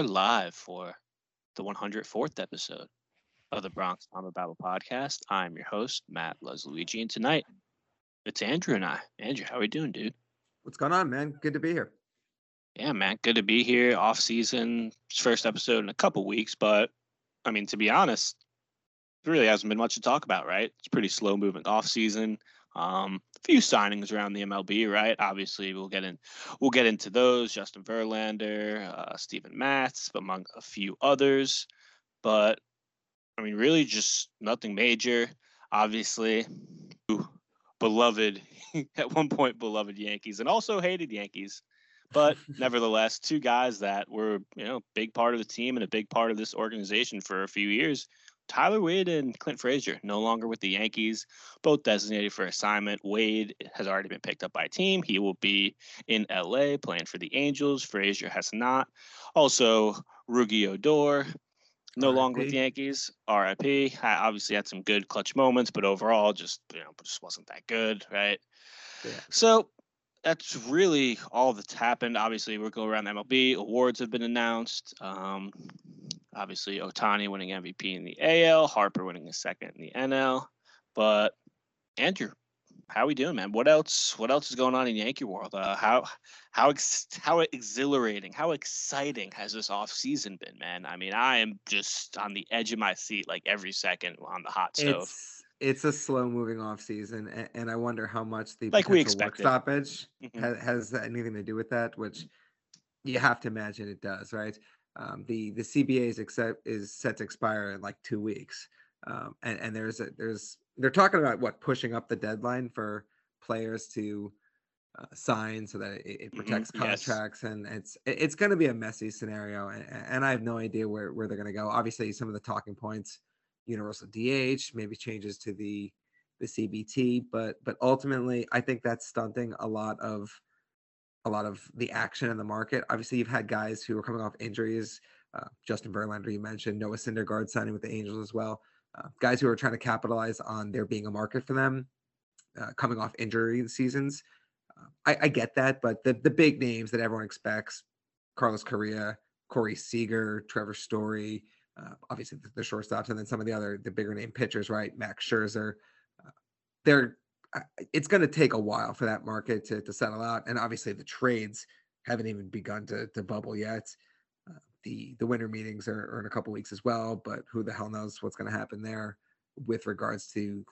Are live for the 104th episode of the Bronx Mama Babble podcast. I'm your host, Matt Luigi, and tonight it's Andrew and I. Andrew, how are we doing, dude? What's going on, man? Good to be here. Yeah, man, good to be here. Off season, first episode in a couple weeks, but I mean, to be honest, there really hasn't been much to talk about, right? It's pretty slow moving off season. Um, a few signings around the MLB, right? Obviously, we'll get in, we'll get into those. Justin Verlander, uh, Steven Matz, among a few others. But I mean, really, just nothing major. Obviously, beloved at one point, beloved Yankees, and also hated Yankees. But nevertheless, two guys that were you know big part of the team and a big part of this organization for a few years Tyler Wade and Clint Frazier no longer with the Yankees, both designated for assignment. Wade has already been picked up by a team. He will be in LA playing for the Angels. Frazier has not. Also, Rougned Odor, no longer with the Yankees. RIP. I obviously had some good clutch moments, but overall just you know just wasn't that good, right? Yeah. So that's really all that's happened. Obviously, we're going around MLB. Awards have been announced. Um, Obviously, Ohtani winning MVP in the AL, Harper winning a second in the NL. But Andrew, how are we doing, man? What else? What else is going on in Yankee world? Uh, how how ex- how exhilarating, how exciting has this off season been, man? I mean, I am just on the edge of my seat like every second on the hot stove. It's, it's a slow moving off season, and, and, I wonder how much the like we expect stoppage mm-hmm. has, has anything to do with that. Which you have to imagine it does, right? Um, the the CBA is, accept, is set to expire in like two weeks, um, and and there's a there's they're talking about what pushing up the deadline for players to uh, sign so that it, it mm-hmm, protects mm-hmm, contracts, yes. and it's it's going to be a messy scenario, and, and I have no idea where where they're going to go. Obviously, some of the talking points, universal DH, maybe changes to the the CBT, but but ultimately, I think that's stunting a lot of a lot of the action in the market. Obviously, you've had guys who are coming off injuries. Uh, Justin Verlander, you mentioned Noah Syndergaard signing with the Angels as well. Uh, guys who are trying to capitalize on there being a market for them uh, coming off injury seasons. Uh, I, I, get that, but the the big names that everyone expects: Carlos Correa, Corey Seager, Trevor Story, uh, obviously the, the, shortstops, and then some of the other the bigger name pitchers, right? Max Scherzer. Uh, they're it's going to take a while for that market to, to settle out. And obviously, the trades haven't even begun to, to bubble yet. Uh, the the winter meetings are, are in a couple weeks as well, but who the hell knows what's going to happen there with regards to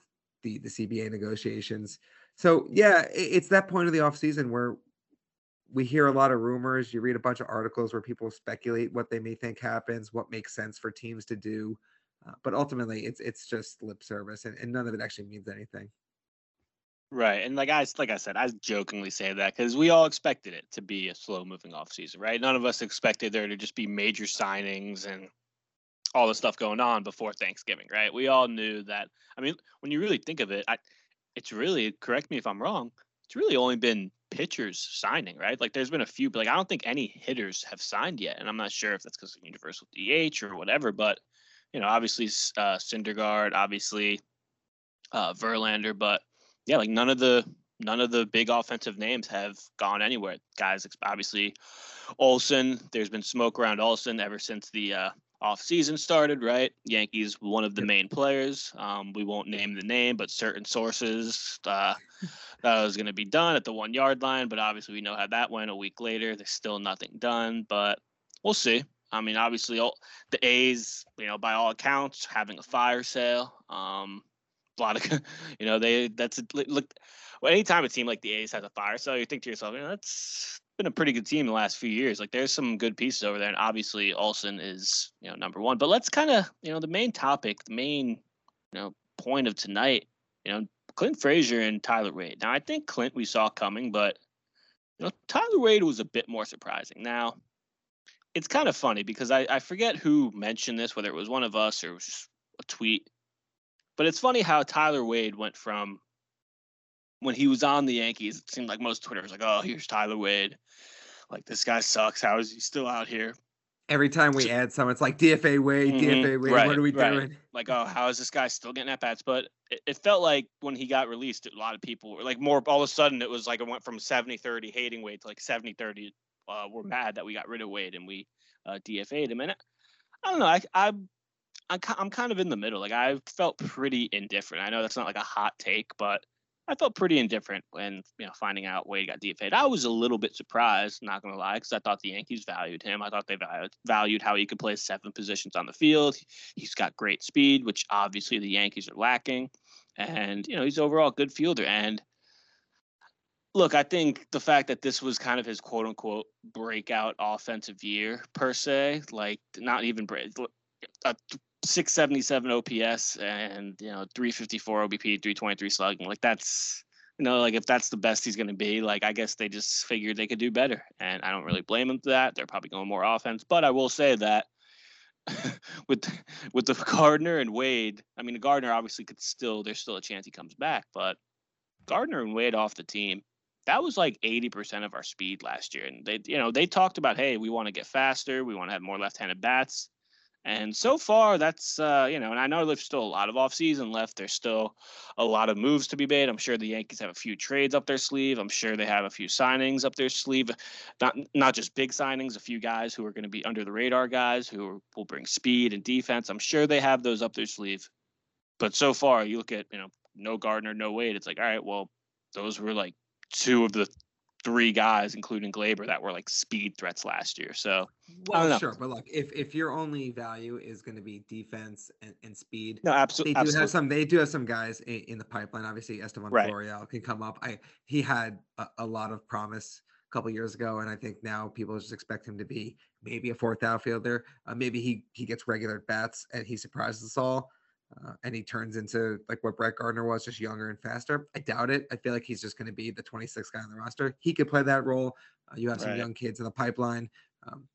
the the CBA negotiations. So yeah, it, it's that point of the off season where we hear a lot of rumors. You read a bunch of articles where people speculate what they may think happens, what makes sense for teams to do. Uh, but ultimately, it's it's just lip service, and, and none of it actually means anything. Right. And like I like I said, I jokingly say that because we all expected it to be a slow moving off season, right? None of us expected there to just be major signings and all the stuff going on before Thanksgiving, right? We all knew that. I mean, when you really think of it, I, it's really correct me if I'm wrong. It's really only been pitchers signing, right? Like there's been a few, but like I don't think any hitters have signed yet, and I'm not sure if that's because of universal DH or whatever. But you know, obviously uh, Syndergaard, obviously uh, Verlander, but yeah, like none of the none of the big offensive names have gone anywhere. Guys, obviously, Olson. There's been smoke around Olson ever since the uh, off season started. Right, Yankees one of the main players. Um, we won't name the name, but certain sources uh, that was going to be done at the one yard line. But obviously, we know how that went. A week later, there's still nothing done. But we'll see. I mean, obviously, all, the A's, you know, by all accounts, having a fire sale. Um, a lot of, you know, they that's look. Well, anytime a team like the A's has a fire sale, you think to yourself, you know, that's been a pretty good team the last few years. Like there's some good pieces over there, and obviously Olson is you know number one. But let's kind of you know the main topic, the main you know point of tonight, you know Clint Frazier and Tyler Wade. Now I think Clint we saw coming, but you know Tyler Wade was a bit more surprising. Now it's kind of funny because I, I forget who mentioned this, whether it was one of us or it was just a tweet. But it's funny how Tyler Wade went from when he was on the Yankees, it seemed like most Twitter was like, "Oh, here's Tyler Wade. Like this guy sucks. How is he still out here?" Every time we so, add someone, it's like DFA Wade, mm-hmm, DFA Wade. Right, what are we right. doing? Like, oh, how is this guy still getting at bats? But it, it, felt like when he got released, a lot of people were like more. All of a sudden, it was like it went from 70-30 hating Wade to like 70-30 uh, we're mad that we got rid of Wade and we uh, DFA'd him. And I I don't know. I, I I'm kind of in the middle. Like I felt pretty indifferent. I know that's not like a hot take, but I felt pretty indifferent when you know finding out Wade got DFA'd. I was a little bit surprised, not gonna lie, because I thought the Yankees valued him. I thought they valued, valued how he could play seven positions on the field. He's got great speed, which obviously the Yankees are lacking, and you know he's overall a good fielder. And look, I think the fact that this was kind of his quote unquote breakout offensive year per se, like not even. A 677 OPS and you know 354 OBP, 323 slugging. Like that's you know like if that's the best he's going to be, like I guess they just figured they could do better, and I don't really blame them for that. They're probably going more offense, but I will say that with with the Gardner and Wade, I mean the Gardner obviously could still there's still a chance he comes back, but Gardner and Wade off the team. That was like 80% of our speed last year. And they, you know, they talked about, hey, we want to get faster. We want to have more left-handed bats and so far, that's uh, you know, and I know there's still a lot of offseason left. There's still a lot of moves to be made. I'm sure the Yankees have a few trades up their sleeve. I'm sure they have a few signings up their sleeve. Not not just big signings, a few guys who are going to be under the radar guys who will bring speed and defense. I'm sure they have those up their sleeve. But so far, you look at you know, no Gardner, no Wade. It's like, all right, well, those were like two of the three guys, including Gleyber, that were like speed threats last year. So, well, sure, but look, if if your only value is going to be defense and, and speed, no, absolutely, they do absolutely. have some. They do have some guys in, in the pipeline. Obviously, Estevan right. Florial can come up. I he had a, a lot of promise a couple years ago, and I think now people just expect him to be maybe a fourth outfielder. Uh, maybe he he gets regular bats and he surprises us all uh, and he turns into like what Brett Gardner was, just younger and faster. I doubt it. I feel like he's just going to be the 26th guy on the roster. He could play that role. Uh, you have some right. young kids in the pipeline. Um,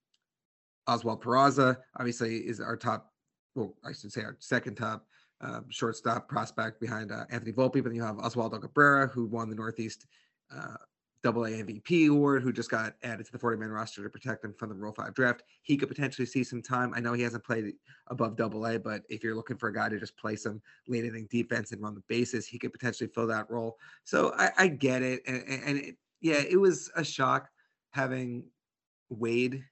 Oswald Peraza, obviously, is our top, well, I should say our second top uh, shortstop prospect behind uh, Anthony Volpe. But then you have Oswaldo Cabrera, who won the Northeast uh, double A MVP award, who just got added to the 40 man roster to protect him from the Rule 5 draft. He could potentially see some time. I know he hasn't played above double A, but if you're looking for a guy to just play some late inning defense and run the bases, he could potentially fill that role. So I, I get it. And, and it, yeah, it was a shock having Wade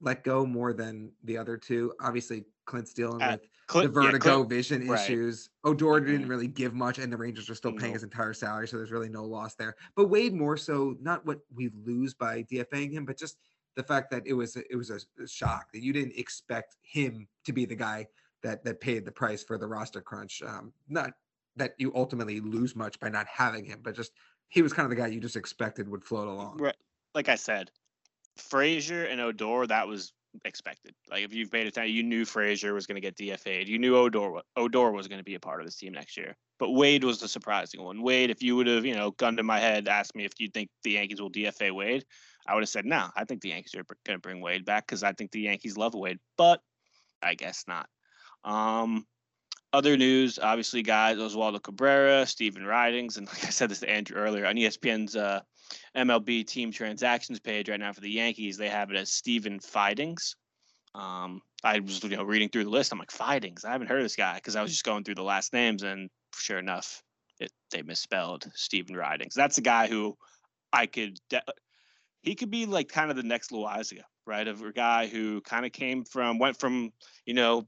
let go more than the other two. Obviously, Clint's dealing with Clint, the vertigo yeah, Clint, vision right. issues. Odor mm-hmm. didn't really give much, and the Rangers are still paying his entire salary, so there's really no loss there. But Wade more so, not what we lose by DFAing him, but just the fact that it was it was a, a shock that you didn't expect him to be the guy that that paid the price for the roster crunch. Um, not that you ultimately lose much by not having him, but just he was kind of the guy you just expected would float along. Right. Like I said, Frazier and Odor, that was expected. Like if you've paid attention, you knew Frazier was going to get DFA'd. You knew Odor Odor was going to be a part of this team next year. But Wade was the surprising one. Wade, if you would have, you know, gunned to my head, asked me if you think the Yankees will DFA Wade, I would have said no. I think the Yankees are going to bring Wade back because I think the Yankees love Wade. But I guess not. Um, other news, obviously, guys, Oswaldo Cabrera, Stephen Ridings, and like I said this to Andrew earlier on ESPN's uh, MLB team transactions page right now for the Yankees, they have it as Stephen Fidings. Um, I was you know reading through the list. I'm like Fidings. I haven't heard of this guy because I was just going through the last names, and sure enough, it, they misspelled Stephen Ridings. That's a guy who I could. De- he could be like kind of the next Loaisiga, right? Of a guy who kind of came from went from you know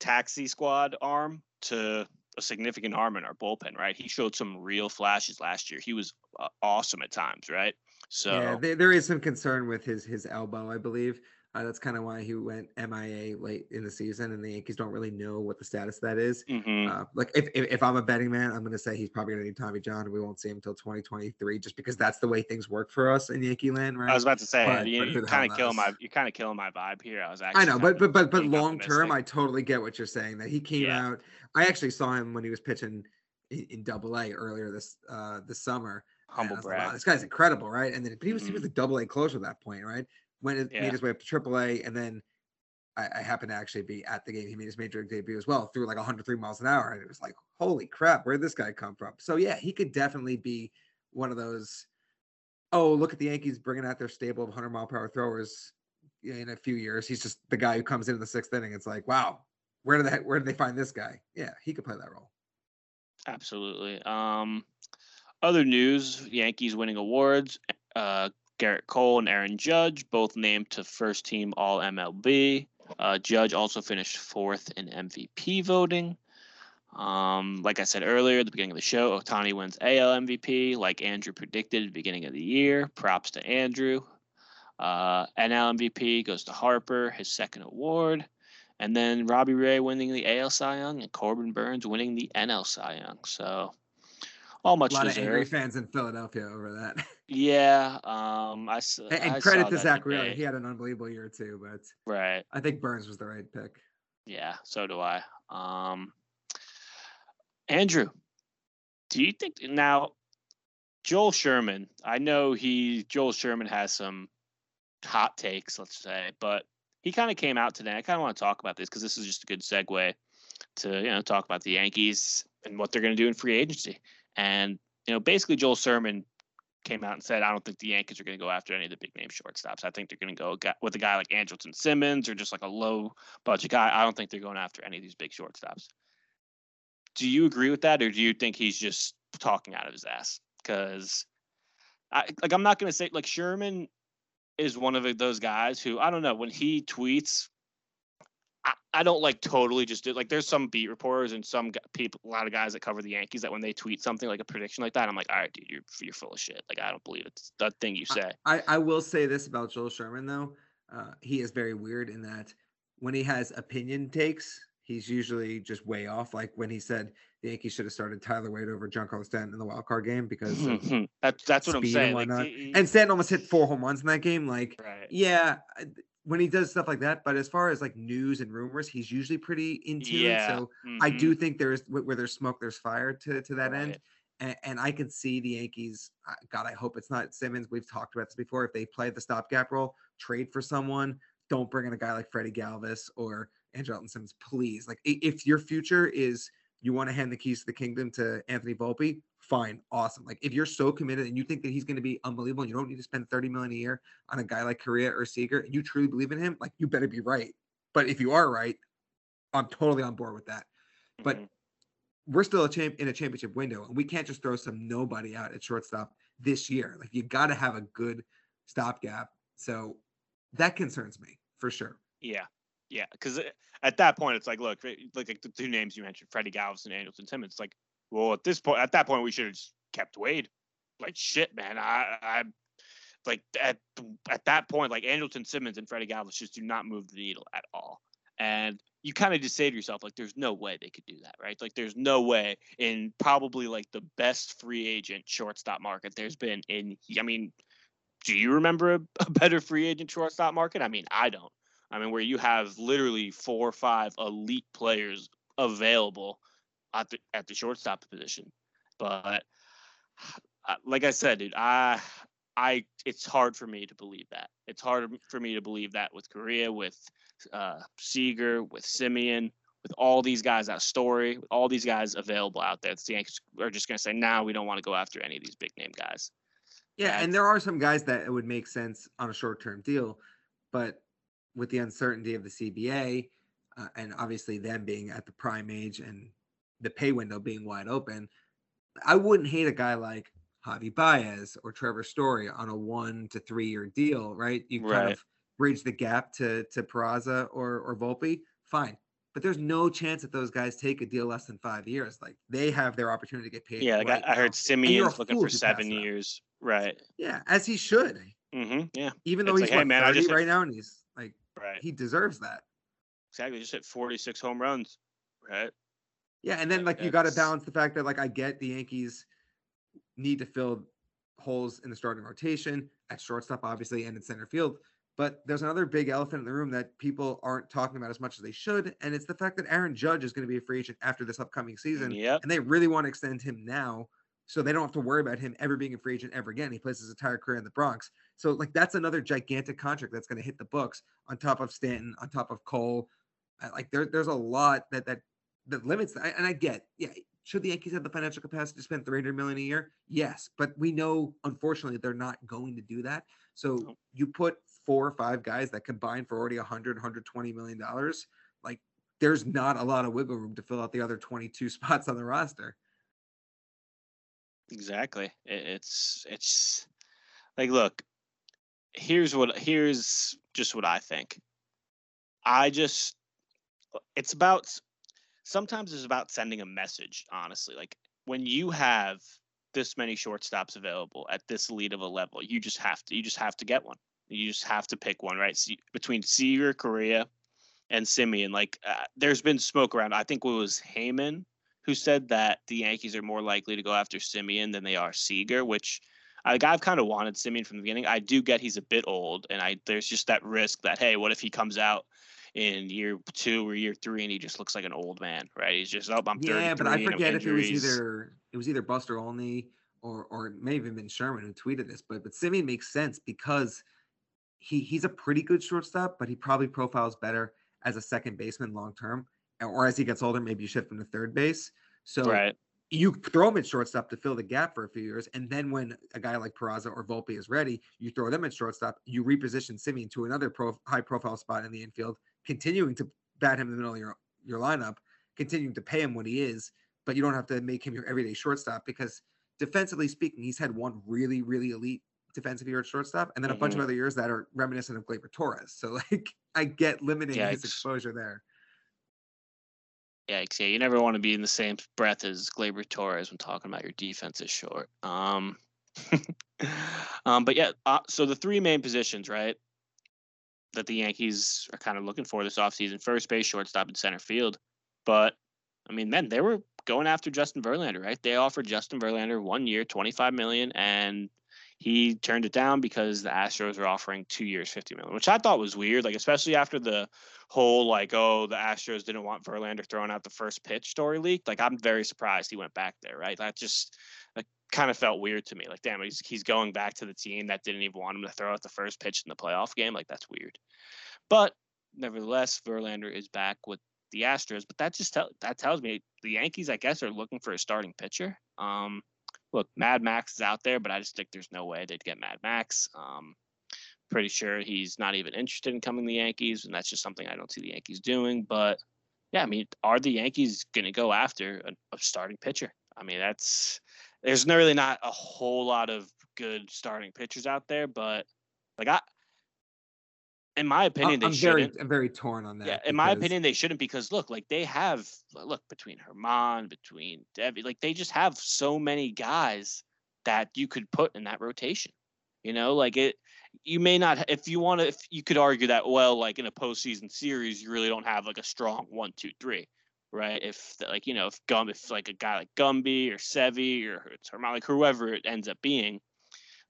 taxi squad arm to a significant arm in our bullpen, right? He showed some real flashes last year. He was uh, awesome at times, right? So yeah, there, is some concern with his his elbow, I believe. Uh, that's kind of why he went MIA late in the season, and the Yankees don't really know what the status of that is. Mm-hmm. Uh, like, if, if, if I'm a betting man, I'm going to say he's probably going to need Tommy John, and we won't see him until 2023, just because that's the way things work for us in Yankee land, right? I was about to say but, you, you kind of kill my you kind of killing my vibe here. I was actually I know, but but but but long term, I totally get what you're saying. That he came yeah. out. I actually saw him when he was pitching in Double A earlier this uh this summer. Humble brag. Like, wow, this guy's incredible, right? And then, but he was mm-hmm. he was mm-hmm. a Double A closer at that point, right? Went yeah. made his way up to AAA, and then I, I, happened to actually be at the game. He made his major league debut as well, through like 103 miles an hour, and it was like, holy crap, where did this guy come from? So yeah, he could definitely be one of those. Oh, look at the Yankees bringing out their stable of 100 mile per hour throwers in a few years. He's just the guy who comes in, in the sixth inning. It's like, wow, where did they where did they find this guy? Yeah, he could play that role. Absolutely. Um, other news: Yankees winning awards. Uh, Gerrit Cole and Aaron Judge, both named to first team All MLB. Uh, Judge also finished fourth in MVP voting. Um, like I said earlier at the beginning of the show, Ohtani wins AL MVP, like Andrew predicted at the beginning of the year. Props to Andrew. Uh, NL MVP goes to Harper, his second award. And then Robbie Ray winning the AL Cy Young and Corbin Burnes winning the NL Cy Young. So all much a lot deserved. of angry fans in Philadelphia over that. Yeah, um, I and, I credit to Zack Wheeler. He had an unbelievable year too, but Right. I think Burns was the right pick. Yeah, so do I. Um, Andrew, do you think now Joel Sherman? I know he Joel Sherman has some hot takes, let's say, but he kind of came out today. I kind of want to talk about this because this is just a good segue to you know talk about the Yankees and what they're going to do in free agency. And you know, basically, Joel Sherman came out and said, "I don't think the Yankees are going to go after any of the big name shortstops. I think they're going to go with a guy like Andrelton Simmons or just like a low budget guy. I don't think they're going after any of these big shortstops." Do you agree with that, or do you think he's just talking out of his ass? Because, I like, I'm not going to say like Sherman is one of those guys who I don't know when he tweets. I, I don't like totally just do like there's some beat reporters and some people a lot of guys that cover the Yankees that when they tweet something like a prediction like that I'm like all right dude you're you're full of shit like I don't believe it's that thing you say I, I will say this about Joel Sherman though. Uh, he is very weird in that when he has opinion takes, he's usually just way off. Like when he said the Yankees should have started Tyler Wade over Giancarlo Stanton in the wild card game because that's that's what I'm saying and like, whatnot. he- and Stanton almost hit four home runs in that game. Like, right yeah, when he does stuff like that. But as far as like news and rumors, he's usually pretty in tune. yeah So I mhm, do think there's where there's smoke, there's fire to to that end. And, and I can see the Yankees. God, I hope it's not Simmons. We've talked about this before. If they play the stopgap role, trade for someone. Don't bring in a guy like Freddie Galvis or Andrelton Simmons, please. Like, if your future is you want to hand the keys to the kingdom to Anthony Volpe, fine, awesome. Like, if you're so committed and you think that he's going to be unbelievable, and you don't need to spend 30 million a year on a guy like Correa or Seager, and you truly believe in him, like, you better be right. But if you are right, I'm totally on board with that but Mhm. we're still a champ in a championship window, and we can't just throw some nobody out at shortstop this year. Like you got to have a good stopgap. So that concerns me for sure. Yeah, yeah. Because at that point, it's like, look, like, like the two names you mentioned, Freddie Galvis and Andrelton Simmons. Like, well, at this point, at that point, we should have kept Wade. Like shit, man. I, I, like at at that point, like Andrelton Simmons and Freddie Galvis just do not move the needle at all. And you kind of just say to yourself, like, there's no way they could do that, right? Like, there's no way in probably like the best free agent shortstop market there's been in. I mean, do you remember a, a better free agent shortstop market? I mean, I don't. I mean, where you have literally four or five elite players available at the at the shortstop position. But uh, like I said, dude, I I it's hard for me to believe that. It's hard for me to believe that with Correa, with uh, Seager, with Semien, with all these guys out story, with all these guys available out there. The Yankees are just gonna say, "Now nah, we don't want to go after any of these big name guys." Yeah, That's- and there are some guys that it would make sense on a short term deal, but with the uncertainty of the CBA uh, and obviously them being at the prime age and the pay window being wide open, I wouldn't hate a guy like Javi Baez or Trevor Story on a one to three year deal, right? You kind Right. of bridge the gap to to Peraza or or Volpe, fine. But there's no chance that those guys take a deal less than five years. Like they have their opportunity to get paid. Yeah, like right I, I heard Semien's looking for if you pass seven up. years. Right. Yeah, as he should. Mm-hmm. Yeah. Even though It's he's like, hey, man, I 30 just hit- right now, and he's like Right. he deserves that. Exactly. Just hit 46 home runs. Right. Yeah, and then Like, like you got to balance the fact that like I get the Yankees need to fill holes in the starting rotation at shortstop, obviously, and in center field. But there's another big elephant in the room that people aren't talking about as much as they should, and it's the fact that Aaron Judge is going to be a free agent after this upcoming season, Yep. and they really want to extend him now, so they don't have to worry about him ever being a free agent ever again. He plays his entire career in the Bronx, so like that's another gigantic contract that's going to hit the books on top of Stanton, on top of Cole. Uh, Like there, there's a lot that that that limits that. And I get, yeah, should the Yankees have the financial capacity to spend 300 million a year? Yes, but we know unfortunately they're not going to do that. So you put four or five guys that combine for already 100, 120 million dollars. Like there's not a lot of wiggle room to fill out the other 22 spots on the roster. Exactly. It's it's like look, here's what here's just what I think. I just it's about sometimes it's about sending a message, honestly. Like when you have this many shortstops available at this elite of a level, you just have to you just have to get one. You just have to pick one, right? See, between Seager, Correa, and Semien, like uh, there's been smoke around. I think it was Heyman who said that the Yankees are more likely to go after Semien than they are Seager, which like I've kind of wanted Semien from the beginning. I do get he's a bit old, and I there's just that risk that hey, what if he comes out in year two or year three and he just looks like an old man, right? He's just oh, I'm yeah, but I forget if it was either it was either Buster Olney or or it may have even been Sherman who tweeted this, but but Semien makes sense because he he's a pretty good shortstop, but he probably profiles better as a second baseman long term, or as he gets older, maybe you shift him to third base. So right you throw him at shortstop to fill the gap for a few years, and then when a guy like Peraza or Volpe is ready, you throw them at shortstop. You reposition Semien to another pro, high-profile spot in the infield, continuing to bat him in the middle of your your lineup, continuing to pay him what he is, but you don't have to make him your everyday shortstop because defensively speaking, he's had one really really elite defensive year at shortstop, and then a mm-hmm. bunch of mm-hmm. other years that are reminiscent of Gleyber Torres. So like I get limiting Yikes. his exposure there. Yeah, Yeah, you never want to be in the same breath as Gleyber Torres when talking about your defense is short. Um, um, but yeah, uh, so the three main positions, right, that the Yankees are kind of looking for this offseason: first base, shortstop, and center field. But I mean, then they were going after Justin Verlander, right? They offered Justin Verlander one year, twenty five million, and he turned it down because the Astros were offering two years, fifty million, which I thought was weird. Like especially after the whole like, oh, the Astros didn't want Verlander throwing out the first pitch story leaked. Like I'm very surprised he went back there. Right? That just like, kind of felt weird to me. Like damn, he's he's going back to the team that didn't even want him to throw out the first pitch in the playoff game. Like that's weird. But nevertheless, Verlander is back with the Astros. But that just tell that tells me the Yankees, I guess, are looking for a starting pitcher. Um, look, Mad Max is out there, but I just think there's no way they'd get Mad Max. Um, pretty sure he's not even interested in coming to the Yankees, and that's just something I don't see the Yankees doing. But yeah, I mean, are the Yankees going to go after a, a, starting pitcher? I mean, that's there's really not a whole lot of good starting pitchers out there, but like I, in my opinion, I'm they very, shouldn't. I'm very torn on that. Yeah, in my opinion, they shouldn't because look, like they have look between Germán, between Deivi, like they just have so many guys that you could put in that rotation. You know, like it. You may not, if you want to, if you could argue that, well, like in a postseason series, you really don't have like a strong one, two, three, right? If like you know, if Gum, if like a guy like Gumby or Sevy or it's Germán, like whoever it ends up being,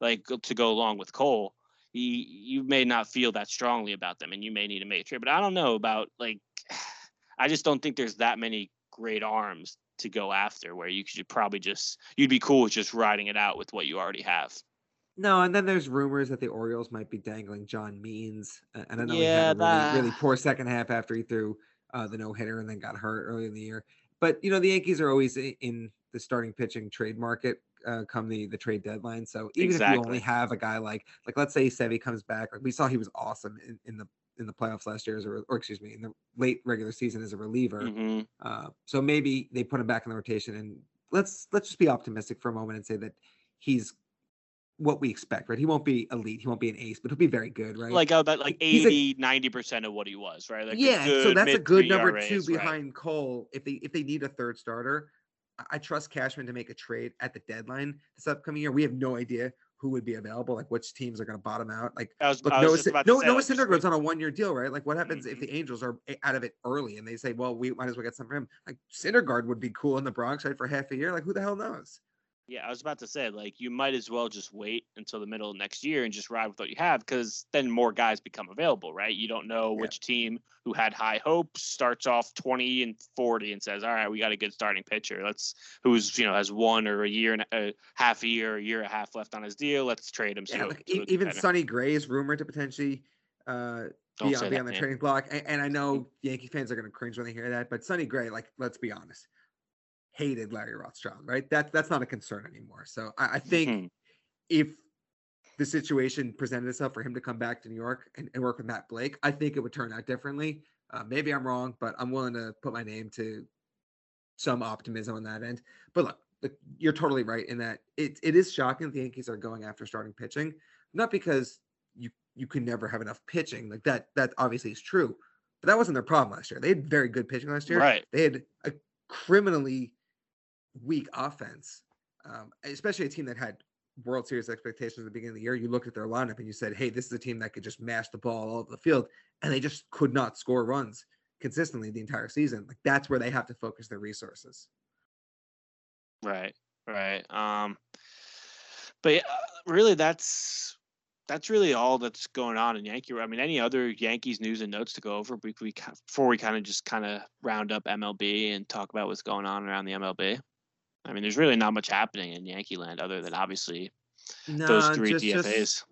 like to go along with Cole you, you may not feel that strongly about them and you may need to make a trade. But I don't know about like I just don't think there's that many great arms to go after where you could probably just you'd be cool with just riding it out with what you already have. No, and then there's rumors that the Orioles might be dangling John Means. And I know yeah, he had a that... really, really poor second half after he threw uh, the no hitter and then got hurt early in the year. But you know the Yankees are always in the starting pitching trade market uh, come the the trade deadline. So even exactly. if you only have a guy like like let's say Sevy comes back, like we saw he was awesome in, in the in the playoffs last year as a or excuse me in the late regular season as a reliever. Mm-hmm. Uh, so maybe they put him back in the rotation and let's let's just be optimistic for a moment and say that he's what we expect, right? He won't be elite, he won't be an ace, but he'll be very good, right? Like about like 80, 90% of what he was, right? Like yeah, so that's a good number two behind right. Cole. If they if they need a third starter, I trust Cashman to make a trade at the deadline this upcoming year. We have no idea who would be available, like which teams are going to bottom out. Like, was, look, Noah, no, Noah Syndergaard's on a one-year deal, right? Like, what happens mm-hmm. if the Angels are out of it early and they say, "Well, we might as well get some for him"? Like, Syndergaard would be cool in the Bronx, right, for half a year. Like, who the hell knows? Yeah, I was about to say, like, you might as well just wait until the middle of next year and just ride with what you have because then more guys become available, right? You don't know yeah. which team who had high hopes starts off 20 and 40 and says, all right, we got a good starting pitcher. Let's, who's, you know, has one or a year and a half a year, a year and a half left on his deal. Let's trade him. Yeah, like, even Sonny Gray is rumored to potentially uh, be, on, be that, on the man. trading block. And, and I know Yankee fans are going to cringe when they hear that, but Sonny Gray, like, let's be honest hated Larry Rothschild, right? That's that's not a concern anymore. So I, I think mm-hmm. if the situation presented itself for him to come back to New York and, and work with Matt Blake, I think it would turn out differently. Uh, maybe I'm wrong, but I'm willing to put my name to some optimism on that end. But look, you're totally right in that it, it is shocking that the Yankees are going after starting pitching, not because you you can never have enough pitching. Like that that obviously is true. But that wasn't their problem last year. They had very good pitching last year. Right. They had a criminally weak offense, um, especially a team that had World Series expectations at the beginning of the year. You looked at their lineup and you said, "Hey, this is a team that could just mash the ball all over the field," and they just could not score runs consistently the entire season. Like that's where they have to focus their resources. Right. Right. Um. But really, that's that's really all that's going on in Yankee. I mean, any other Yankees news and notes to go over before we kind of just kind of round up MLB and talk about what's going on around the MLB. I mean, there's really not much happening in Yankee land other than obviously No, those three just, DFAs. just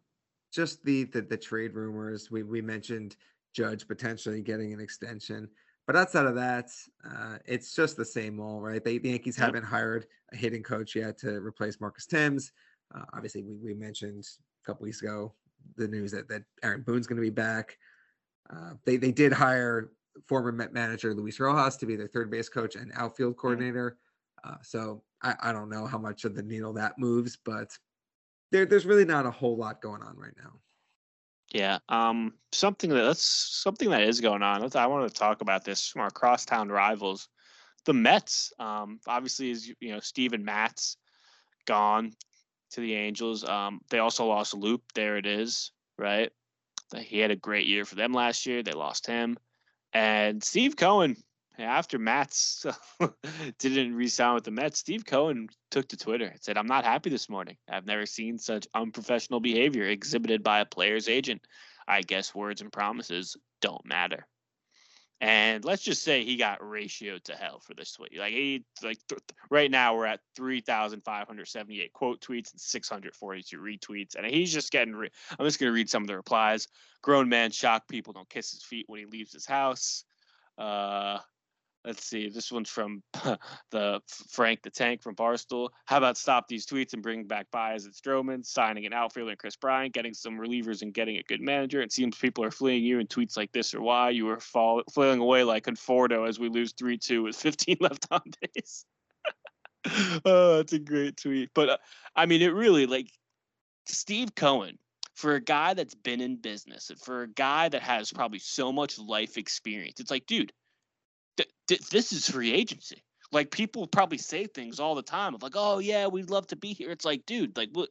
just the, the the trade rumors. We we mentioned Judge potentially getting an extension, but outside of that, uh, it's just the same old, right? They, the Yankees Yep. haven't hired a hitting coach yet to replace Marcus Thames. Uh, obviously, we, we mentioned a couple weeks ago the news that, that Aaron Boone's going to be back. Uh, they they did hire former Met manager Luis Rojas to be their third base coach and outfield coordinator. Uh, so I, I don't know how much of the needle that moves, but there, there's really not a whole lot going on right now. Yeah. Um. Something that that's something that is going on. I want to talk about this from our crosstown rivals, the Mets. Um. Obviously, is you know Steven Matz gone to the Angels. Um. They also lost Loup. There it is. Right. He had a great year for them last year. They lost him, and Steve Cohen. After Matz didn't re-sign with the Mets, Steve Cohen took to Twitter and said, "I'm not happy this morning. I've never seen such unprofessional behavior exhibited by a player's agent. I guess words and promises don't matter." And let's just say he got ratioed to hell for this tweet. Like he, like th- right now we're at three thousand five hundred seventy-eight quote tweets and six hundred forty-two retweets, and he's just getting. Re- I'm just gonna read some of the replies. Grown man shocked people don't kiss his feet when he leaves his house. Uh, let's see. This one's from the Frank the Tank from Barstool. How about stop these tweets and bring back Baez and Stroman, signing an outfielder and Kris Bryant, getting some relievers and getting a good manager. It seems people are fleeing you in tweets like this or why you were fall, flailing away like Conforto as we lose 3 2 with 15 left on base. oh, that's a great tweet. But uh, I mean, it really like Steve Cohen, for a guy that's been in business, and for a guy that has probably so much life experience, it's like, dude, th- th- this is free agency. Like people probably say things all the time of like, oh yeah, we'd love to be here. It's like, dude, like what,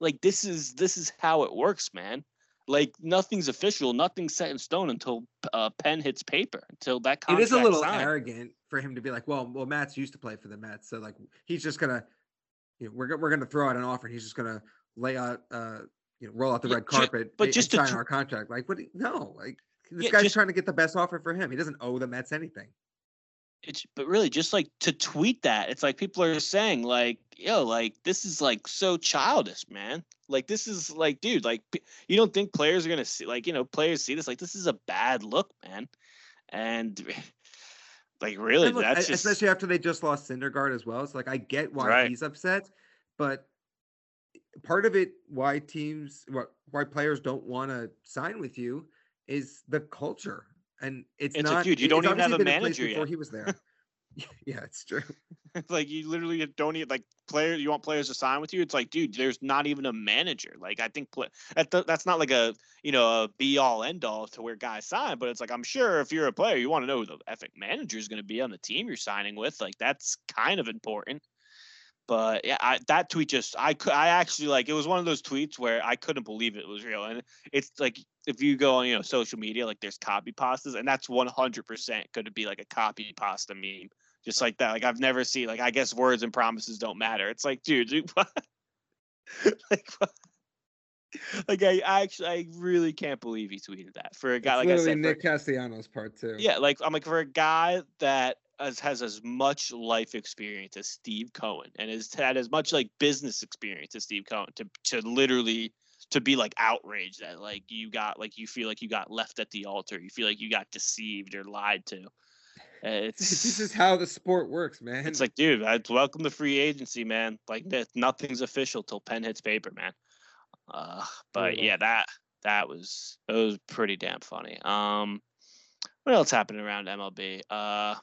like this is this is how it works, man. Like nothing's official, nothing's set in stone until uh, pen hits paper. Until that It contract is a little signed. arrogant for him to be like, well, well, Matz used to play for the Mets, so like he's just gonna, you know, we're we're gonna throw out an offer, and he's just gonna lay out, uh, you know, roll out the Yeah, red carpet, but and just to sign tr- our contract. Like, what? No, like this Yeah, guy's just- trying to get the best offer for him. He doesn't owe the Mets anything. It's but really just like to tweet that it's like people are saying like yo like this is like so childish man like this is like dude like you don't think players are gonna see like you know players see this like this is a bad look man and like really And look, that's just especially after they just lost Syndergaard as well. It's like I get why Right. he's upset, but part of it why teams why players don't want to sign with you is the culture. And it's, It's not dude, you don't even have a been in place manager before yet. he was there. yeah, it's true. it's like you literally don't need like players you want players to sign with you it's like dude there's not even a manager like i think play, that, th- that's not like a you know a be all end all to where guys sign but it's like i'm sure if you're a player you want to know who the effing manager is going to be on the team you're signing with like that's kind of important but yeah I, that tweet just i could i actually like it was one of those tweets where i couldn't believe it was real and it's like if you go on you know social media like there's copy pastas and that's 100% could be like a copy pasta meme just like that. Like I've never seen like I guess words and promises don't matter. It's like, dude, dude what? like what? Like I, I actually I really can't believe he tweeted that for a guy It's like I said. for- Nick Castellanos part two. yeah, like I'm like for a guy that has, has as much life experience as Steve Cohen and has had as much like business experience as Steve Cohen to to literally to be like outraged that like you got like you feel like you got left at the altar, you feel like you got deceived or lied to. It's this is how the sport works, man. it's like, dude, I'd welcome the free agency, man. Like nothing's official till pen hits paper, man. Uh, but yeah, that that was it was pretty damn funny. Um, what else happened around MLB? Uh,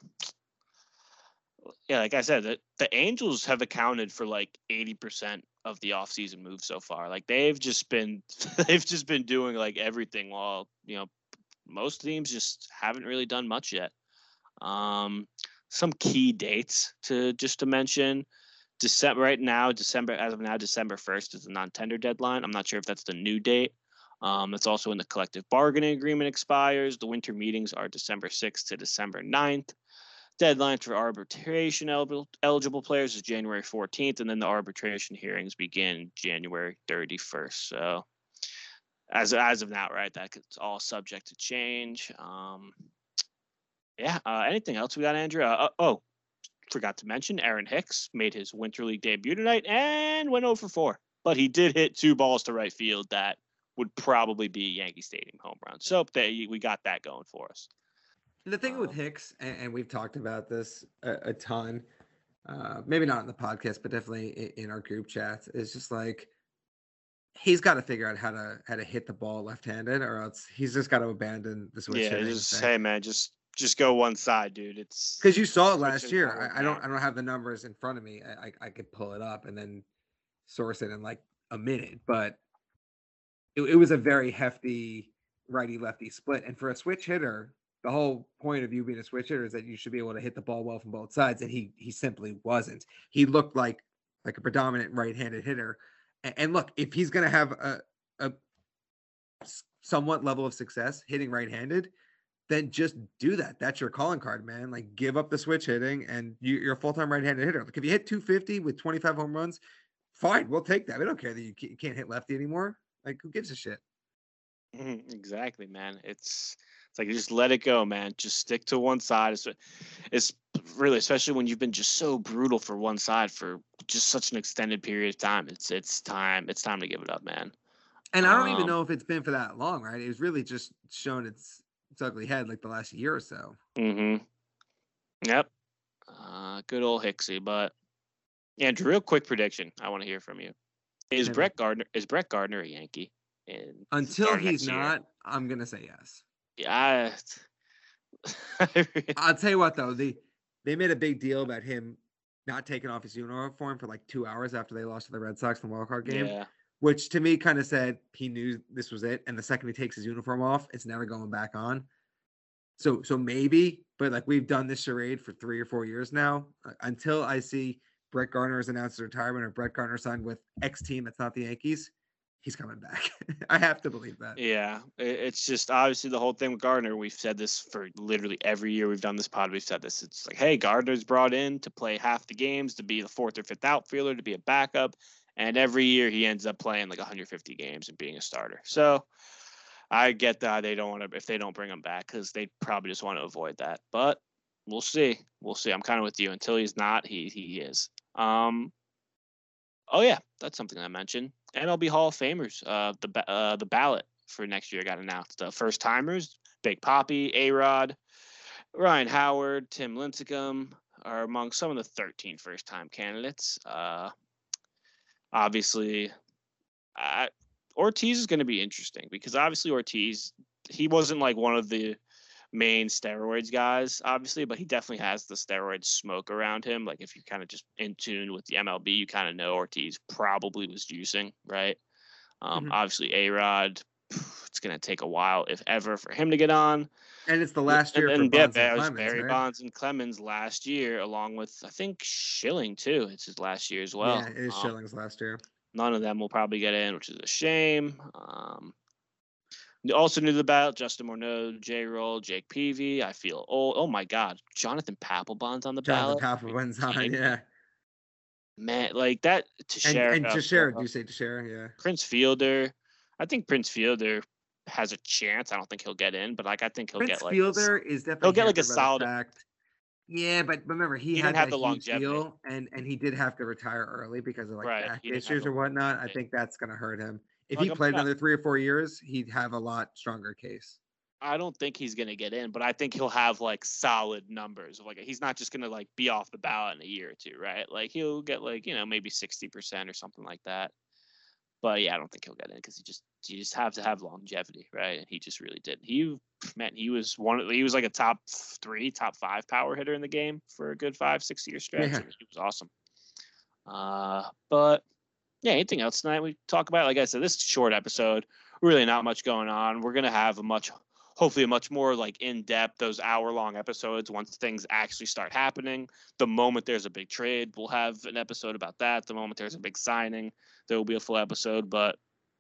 yeah, like I said, the, the Angels have accounted for like eighty percent of the offseason move so far. Like they've just been they've just been doing like everything while, you know, most teams just haven't really done much yet. Um some key dates to just to mention. December right now, December as of now, December first is the non-tender deadline. I'm not sure if that's the new date. Um, that's also when the collective bargaining agreement expires. The winter meetings are December 6th to December 9th. Deadline for arbitration eligible, eligible players is January 14th, and then the arbitration hearings begin January 31st. So, as as of now, right, that's all subject to change. Um, yeah. Uh, anything else we got, Andrew? Uh, oh, forgot to mention, Aaron Hicks made his winter league debut tonight and went over four, but he did hit two balls to right field that would probably be Yankee Stadium home run. So they, we got that going for us. The thing um, with Hicks, and, and, we've talked about this a, a ton, uh, maybe not in the podcast, but definitely in, in our group chats, is just like he's got to figure out how to how to hit the ball left-handed, or else he's just got to abandon the switch. Yeah, just hey man, just just go one side, dude. It's because you saw it last year. I, I, don't I don't have the numbers in front of me. I, I, I could pull it up and then source it in like a minute, but it, it was a very hefty righty lefty split. And for a switch hitter, the whole point of you being a switch hitter is that you should be able to hit the ball well from both sides, and he he simply wasn't. He looked like like a predominant right-handed hitter. And, and look, if he's going to have a a somewhat level of success hitting right-handed, then just do that. That's your calling card, man. Like give up the switch hitting, and you, are a full-time right-handed hitter. Like if you hit 250 with 25 home runs, fine, we'll take that. We don't care that you can't hit lefty anymore. Like, who gives a shit? Mm-hmm, exactly, man. It's it's like just let it go, man. Just stick to one side. It's, it's really, especially when you've been just so brutal for one side for just such an extended period of time. It's it's time. It's time to give it up, man. And I don't um, even know if it's been for that long, right? It's really just shown its its ugly head like the last year or so. Mm-hmm. Yep. Uh, good old Hicksy, but Andrew, real quick prediction. I want to hear from you. Is Brett Gardner is Brett Gardner a Yankee? In Until he's not, year? I'm gonna say yes. Yeah. I'll tell you what though, the they made a big deal about him not taking off his uniform for like two hours after they lost to the Red Sox in the wild card game. Yeah. Which to me kind of said he knew this was it. And the second he takes his uniform off, it's never going back on. So so maybe, but like we've done this charade for three or four years now. Uh, until I see Brett Gardner has announced his retirement or Brett Gardner signed with X team that's not the Yankees, he's coming back. I have to believe that. Yeah, it's just obviously the whole thing with Gardner. We've said this for literally every year we've done this pod. We've said this. It's like, hey, Gardner's brought in to play half the games, to be the fourth or fifth outfielder, to be a backup, and every year he ends up playing like 150 games and being a starter. So I get that they don't want to if they don't bring him back because they probably just want to avoid that. But we'll see. We'll see. I'm kind of with you. Until he's not, he he is. Um, oh yeah, that's something I mentioned. MLB Hall of Famers. Uh, the uh, the ballot for next year got announced. The first timers: Big Papi, A Rod, Ryan Howard, Tim Lincecum are among some of the 13 first time candidates. Uh, obviously, Ortiz is going to be interesting because obviously Ortiz he wasn't like one of the main steroids guys, obviously, but he definitely has the steroid smoke around him. Like if you're kind of just in tune with the MLB, you kind of know Ortiz probably was juicing, right? Um, mm-hmm. Obviously, A Rod, it's going to take a while, if ever, for him to get on. And it's the last year and, and yeah, and Clemens, Barry right? Bonds and Clemens last year, along with I think Schilling too. It's his last year as well. Yeah, it is um, Schilling's last year. None of them will probably get in, which is a shame. Um, also knew about Justin Morneau, J. Roll, Jake Peavy. I feel oh oh my God, Jonathan Papelbon's on the Jonathan ballot. Papelbon's on, yeah. Man, like that Teixeira. And, and Teixeira, do you say Teixeira? Yeah. Prince Fielder. I think Prince Fielder has a chance. I don't think he'll get in, but like I think he'll Prince get like Fielder a, is definitely he'll get like a solid. Fact. Yeah, but remember he, he had have the longevity, deal, and and he did have to retire early because of like right. back issues or whatnot. I think that's gonna hurt him. If like, he played another three or four years, he'd have a lot stronger case. I don't think he's gonna get in, but I think he'll have like solid numbers. Like he's not just gonna like be off the ballot in a year or two, right? Like he'll get like you know maybe sixty percent or something like that. But yeah, I don't think he'll get in because he just you just have to have longevity, right? And he just really did. He man, he was one. Of, He was like a top three, top five power hitter in the game for a good five, six year stretch. Yeah. He was awesome. Uh, but yeah, anything else tonight we talk about? Like I said, this short episode, really not much going on. We're gonna have a much, hopefully, a much more like in depth those hour long episodes once things actually start happening. The moment there's a big trade, we'll have an episode about that. The moment there's a big signing, there will be a full episode. But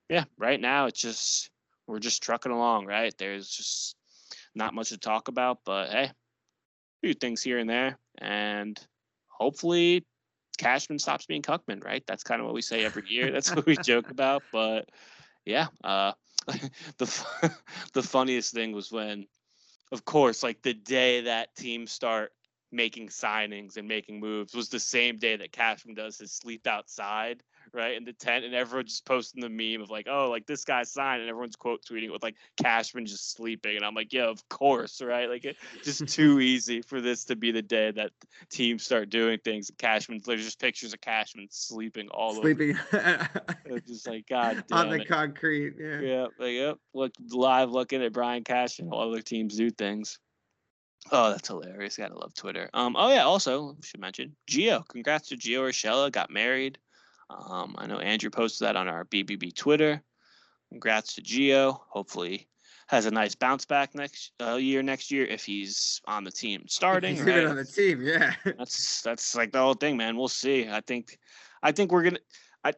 yeah, right now it's just we're just trucking along. Right, there's just not much to talk about, but hey, a few things here and there, and hopefully Cashman stops being Cuckman, right? That's kind of what we say every year. That's what we joke about. But yeah, uh, the the funniest thing was when, of course, like the day that teams start making signings and making moves was the same day that Cashman does his sleep outside right in the tent, and everyone's just posting the meme of like, oh, like this guy signed, and everyone's quote tweeting it with like Cashman just sleeping, and I'm like, yeah, of course, right? Like, it, just too easy for this to be the day that teams start doing things. Cashman, there's just pictures of Cashman sleeping all sleeping. over. Sleeping, just like God on the it. concrete. Yeah, yeah, like yep. Look live, looking at Brian Cashman all other teams do things. Oh, that's hilarious. Gotta love Twitter. Um, oh yeah, also should mention Gio. Congrats to Gio Urshela, got married. Um, I know Andrew posted that on our BBB Twitter. Congrats to Gio. Hopefully, has a nice bounce back next uh, year. Next year, if he's on the team starting, he's right? on the team. Yeah, that's that's like the whole thing, man. We'll see. I think, I think we're gonna. I,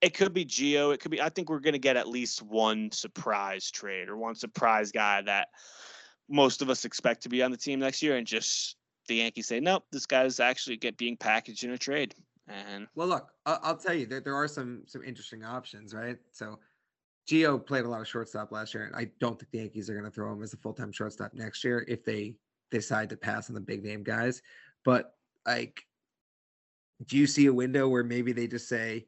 it could be Gio. It could be. I think we're gonna get at least one surprise trade or one surprise guy that most of us expect to be on the team next year, and just the Yankees say, nope, this guy's actually get being packaged in a trade. And well, look, I'll, I'll tell you that there are some some interesting options, right? So, Gio played a lot of shortstop last year, and I don't think the Yankees are going to throw him as a full time shortstop next year if they decide to pass on the big name guys. But like, do you see a window where maybe they just say,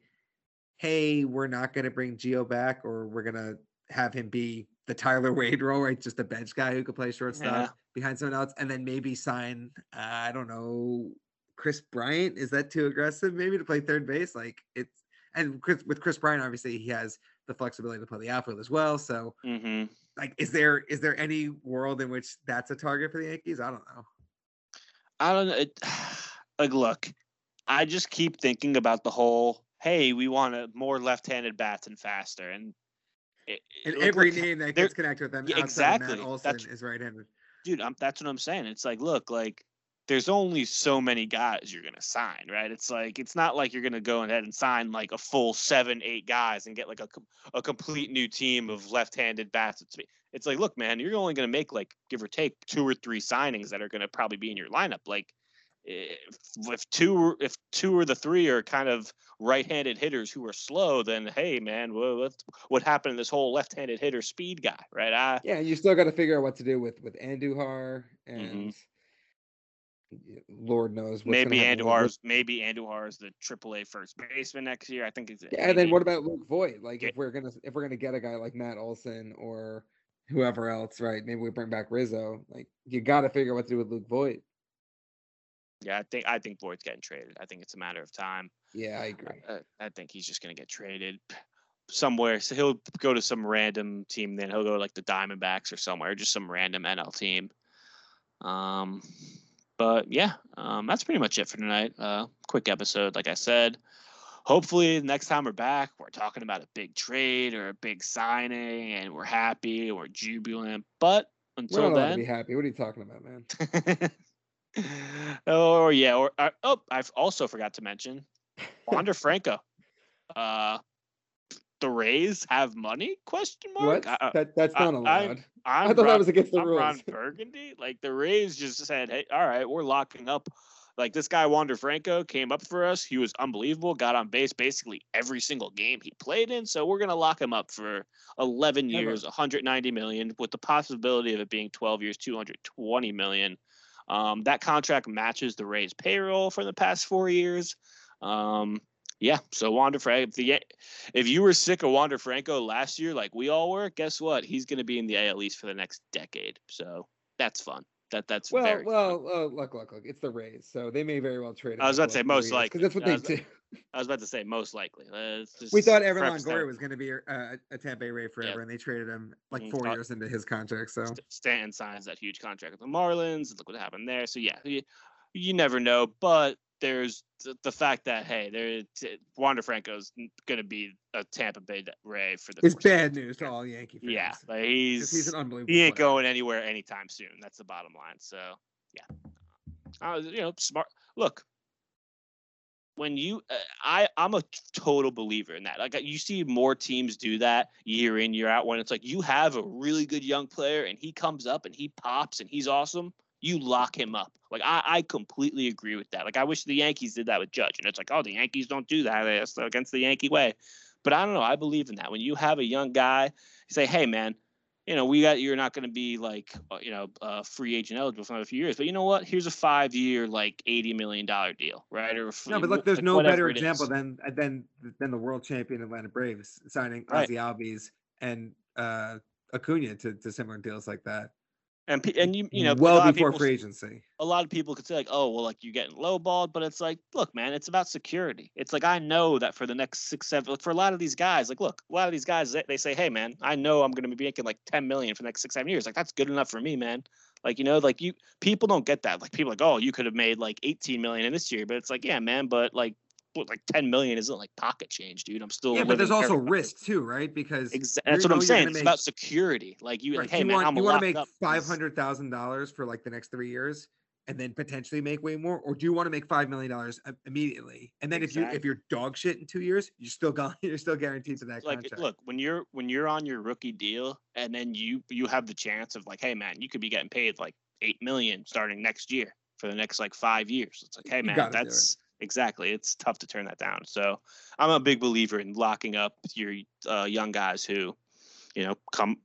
"Hey, we're not going to bring Gio back, or we're going to have him be the Tyler Wade role, right? Just a bench guy who could play shortstop yeah. behind someone else, and then maybe sign, uh, I don't know, Kris Bryant. Is that too aggressive? Maybe to play third base, like it's and Kris, with Kris Bryant, obviously he has the flexibility to play the outfield as well. So, mm-hmm. like, is there is there any world in which that's a target for the Yankees? I don't know. I don't know. It, like, look, I just keep thinking about the whole. Hey, we want a more left-handed bats and faster, and it, and every like, name that gets connected with them yeah, exactly Matt Olson that's, is right-handed. Dude, I'm, that's what I'm saying. It's like, look, like there's only so many guys you're going to sign, right? It's like it's not like you're going to go ahead and sign like a full seven, eight guys and get like a a complete new team of left-handed bats. It's, it's like, look, man, you're only going to make like give or take two or three signings that are going to probably be in your lineup. Like if, if two if two or the three are kind of right-handed hitters who are slow, then hey, man, what what happened to this whole left-handed hitter speed guy, right? I, yeah, you still got to figure out what to do with with Andujar and. Mm-hmm Lord knows. maybe Andujar's maybe Andujar's the AAA first baseman next year. I think it's yeah. And then what about Luke Voit? Like if we're gonna if we're gonna get a guy like Matt Olson or whoever else, right? Maybe we bring back Rizzo. Like you got to figure out what to do with Luke Voit. Yeah, I think I think Voit's getting traded. I think it's a matter of time. Yeah, I agree. I, I think he's just gonna get traded somewhere. So he'll go to some random team. Then he'll go like the Diamondbacks or somewhere, just some random NL team. Um, but yeah, um, that's pretty much it for tonight. Uh, quick episode, like I said. Hopefully, next time we're back, we're talking about a big trade or a big signing, and we're happy, we're jubilant. But until we're then, be happy. What are you talking about, man? oh yeah, or uh, oh, I've also forgot to mention Wander Franco. Uh, the Rays have money? Question mark. What? that, that's not allowed. I, i thought Ron, that was against the I'm rules. Ron Burgundy. Like the Rays just said, "Hey, all right, we're locking up." Like this guy Wander Franco came up for us. He was unbelievable. Got on base basically every single game he played in. So we're gonna lock him up for 11 years, 190 million, with the possibility of it being 12 years, 220 million. Um, that contract matches the Rays payroll for the past four years. Um, yeah, so Wander Franco, if, the, if you were sick of Wander Franco last year, like we all were, guess what? He's going to be in the AL East for the next decade. So that's fun. That that's well, very well, uh, look, look, look. It's the Rays, so they may very well trade. I was about to say most likely because that's what they do. I was about to say most likely. we thought Evan Longoria was going to be a, a Tampa Bay Ray forever, yeah. and they traded him like mm, 4 mm-hmm. years into his contract. So Stanton signs that huge contract with the Marlins. Look what happened there. So yeah, you, you never know, but there's the fact that hey, there Wander Franco's going to be a Tampa Bay Ray for the. It's bad news to all Yankee fans. Yeah, like he's he's an unbelievable. He ain't player. going anywhere anytime soon. That's the bottom line. So yeah, uh, you know, smart. Look, when you, uh, I, I'm a total believer in that. Like you see more teams do that year in year out. When it's like you have a really good young player and he comes up and he pops and he's awesome you lock him up. Like I, I completely agree with that. Like I wish the Yankees did that with Judge. And it's like, oh, the Yankees don't do that. It's against the Yankee way. But I don't know. I believe in that. When you have a young guy, you say, hey man, you know, we got you're not going to be like, uh, you know, uh, free agent eligible for another few years. But you know what? Here's a five year, like eighty million dollar deal, right? Or no, but look, there's like no better example than than than the world champion Atlanta Braves signing right. Ozzie Albies and uh, Acuna to, to similar deals like that. And and you you know well before people, free agency. A lot of people could say like, oh well, like you're getting lowballed, but it's like, look, man, it's about security. It's like I know that for the next six, seven, for a lot of these guys, like, look, a lot of these guys, they, they say, hey, man, I know I'm going to be making like 10 million for the next six, seven years. Like that's good enough for me, man. Like you know, like you people don't get that. Like people like, oh, you could have made like 18 million in this year, but it's like, yeah, man, but like like 10 million isn't like pocket change, dude. I'm still yeah, but there's also risk too, right? Because Exa- that's what I'm saying. It's about security. Like you, right. like, hey you man, want, I'm you want to make five hundred thousand dollars for like the next three years, and then potentially make way more, or do you want to make five million dollars immediately? And then exactly. if you if you're dog shit in two years, you're still gone. You're still guaranteed to that like, contract. Look, when you're when you're on your rookie deal, and then you you have the chance of like, hey man, you could be getting paid like eight million starting next year for the next like five years. It's like, hey man, that's exactly. It's tough to turn that down. So I'm a big believer in locking up your uh, young guys who, you know, come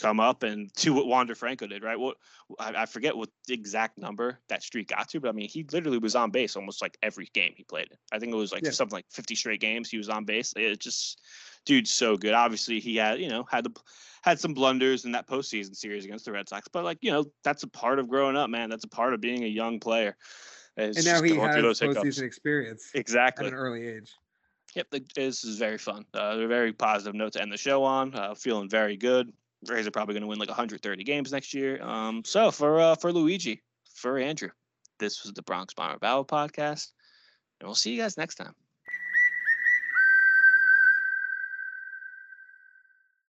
come up and to what Wander Franco did, right? What I, I, forget what the exact number that streak got to, but I mean, he literally was on base almost like every game he played. I think it was like yeah. something like 50 straight games he was on base. It just, dude's so good. Obviously, he had you know had the had some blunders in that postseason series against the Red Sox, but like you know that's a part of growing up, man. That's a part of being a young player. It's and now he has postseason experience. Exactly. At an early age. Yep, this is very fun. Uh, a very positive note to end the show on. Uh, feeling very good. Rays are probably going to win like 130 games next year. Um, so for uh, for Luigi, for Andrew, this was the Bronx Bomber Battle podcast, and we'll see you guys next time.